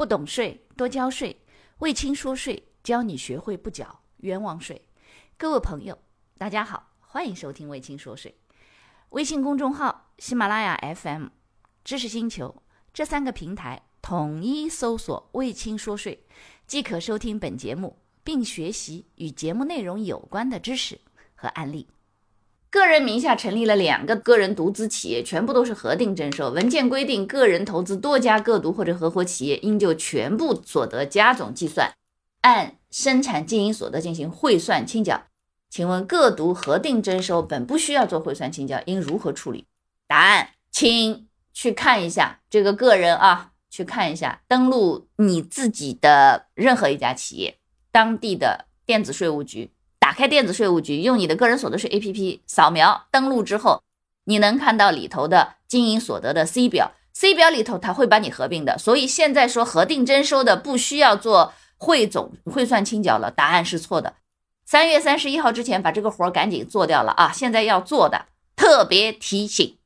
不懂税多交税，魏青说税教你学会不缴冤枉税。各位朋友，大家好，欢迎收听魏青说税。微信公众号、喜马拉雅 FM、知识星球这三个平台统一搜索“魏青说税”，即可收听本节目，并学习与节目内容有关的知识和案例。个人名下成立了两个个人独资企业，全部都是核定征收。文件规定，个人投资多家个独或者合伙企业，应就全部所得加总计算，按生产经营所得进行汇算清缴。请问个独核定征收本不需要做汇算清缴，应如何处理？答案，请去看一下这个个人啊，去看一下，登录你自己的任何一家企业，当地的电子税务局。打开电子税务局，用你的个人所得税 APP 扫描登录之后，你能看到里头的经营所得的 C 表，C 表里头它会把你合并的，所以现在说核定征收的不需要做汇总汇算清缴了，答案是错的。三月三十一号之前把这个活儿赶紧做掉了啊！现在要做的特别提醒。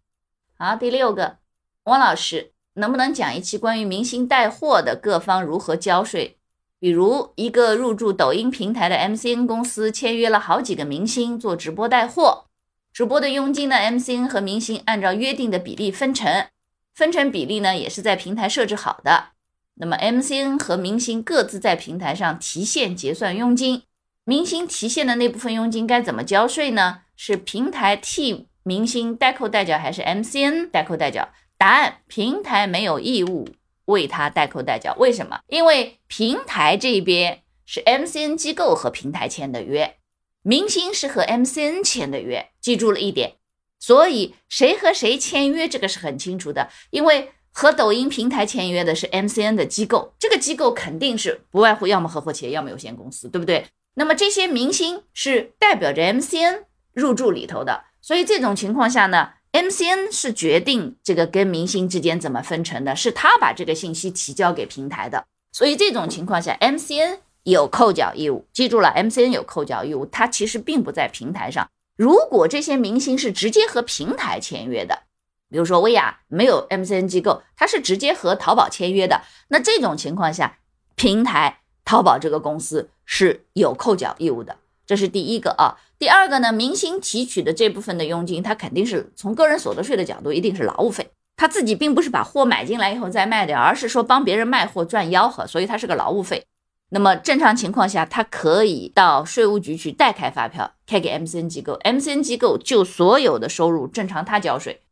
好，第六个，汪老师能不能讲一期关于明星带货的各方如何交税？比如一个入驻抖音平台的 MCN 公司签约了好几个明星做直播带货，直播的佣金呢，MCN 和明星按照约定的比例分成，分成比例呢也是在平台设置好的。那么 MCN 和明星各自在平台上提现结算佣金，明星提现的那部分佣金该怎么交税呢？是平台替明星代扣代缴，还是 MCN 代扣代缴？答案：平台没有义务。为他代扣代缴，为什么？因为平台这边是 MCN 机构和平台签的约，明星是和 MCN 签的约，记住了一点。所以谁和谁签约，这个是很清楚的。因为和抖音平台签约的是 MCN 的机构，这个机构肯定是不外乎要么合伙企业，要么有限公司，对不对？那么这些明星是代表着 MCN 入驻里头的，所以这种情况下呢？MCN 是决定这个跟明星之间怎么分成的，是他把这个信息提交给平台的，所以这种情况下，MCN 有扣缴义务。记住了，MCN 有扣缴义务，它其实并不在平台上。如果这些明星是直接和平台签约的，比如说薇娅没有 MCN 机构，它是直接和淘宝签约的，那这种情况下，平台淘宝这个公司是有扣缴义务的。这是第一个啊，第二个呢，明星提取的这部分的佣金，他肯定是从个人所得税的角度，一定是劳务费，他自己并不是把货买进来以后再卖掉，而是说帮别人卖货赚吆喝，所以他是个劳务费。那么正常情况下，他可以到税务局去代开发票，开给 MCN 机构，MCN 机构就所有的收入正常他交税，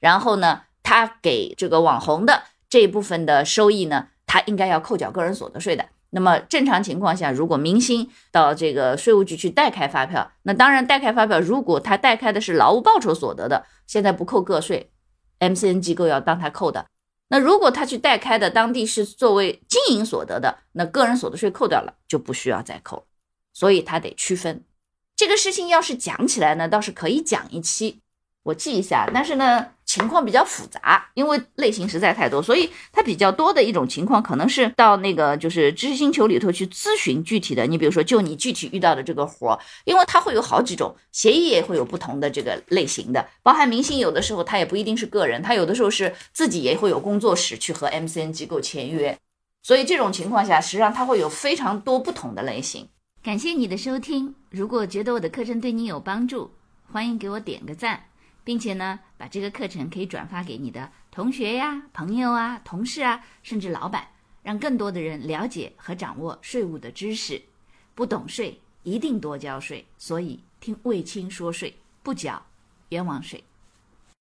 然后呢，他给这个网红的这一部分的收益呢，他应该要扣缴个人所得税的。那么正常情况下，如果明星到这个税务局去代开发票，那当然代开发票，如果他代开的是劳务报酬所得的，现在不扣个税，MCN 机构要当他扣的。那如果他去代开的当地是作为经营所得的，那个人所得税扣掉了，就不需要再扣。所以他得区分这个事情。要是讲起来呢，倒是可以讲一期，我记一下。但是呢。情况比较复杂，因为类型实在太多，所以它比较多的一种情况，可能是到那个就是知识星球里头去咨询具体的。你比如说，就你具体遇到的这个活，因为它会有好几种协议，也会有不同的这个类型的，包含明星有的时候他也不一定是个人，他有的时候是自己也会有工作室去和 MCN 机构签约，所以这种情况下，实际上它会有非常多不同的类型。感谢你的收听，如果觉得我的课程对你有帮助，欢迎给我点个赞。并且呢，把这个课程可以转发给你的同学呀、朋友啊、同事啊，甚至老板，让更多的人了解和掌握税务的知识。不懂税，一定多交税。所以听卫青说税，不缴冤枉税。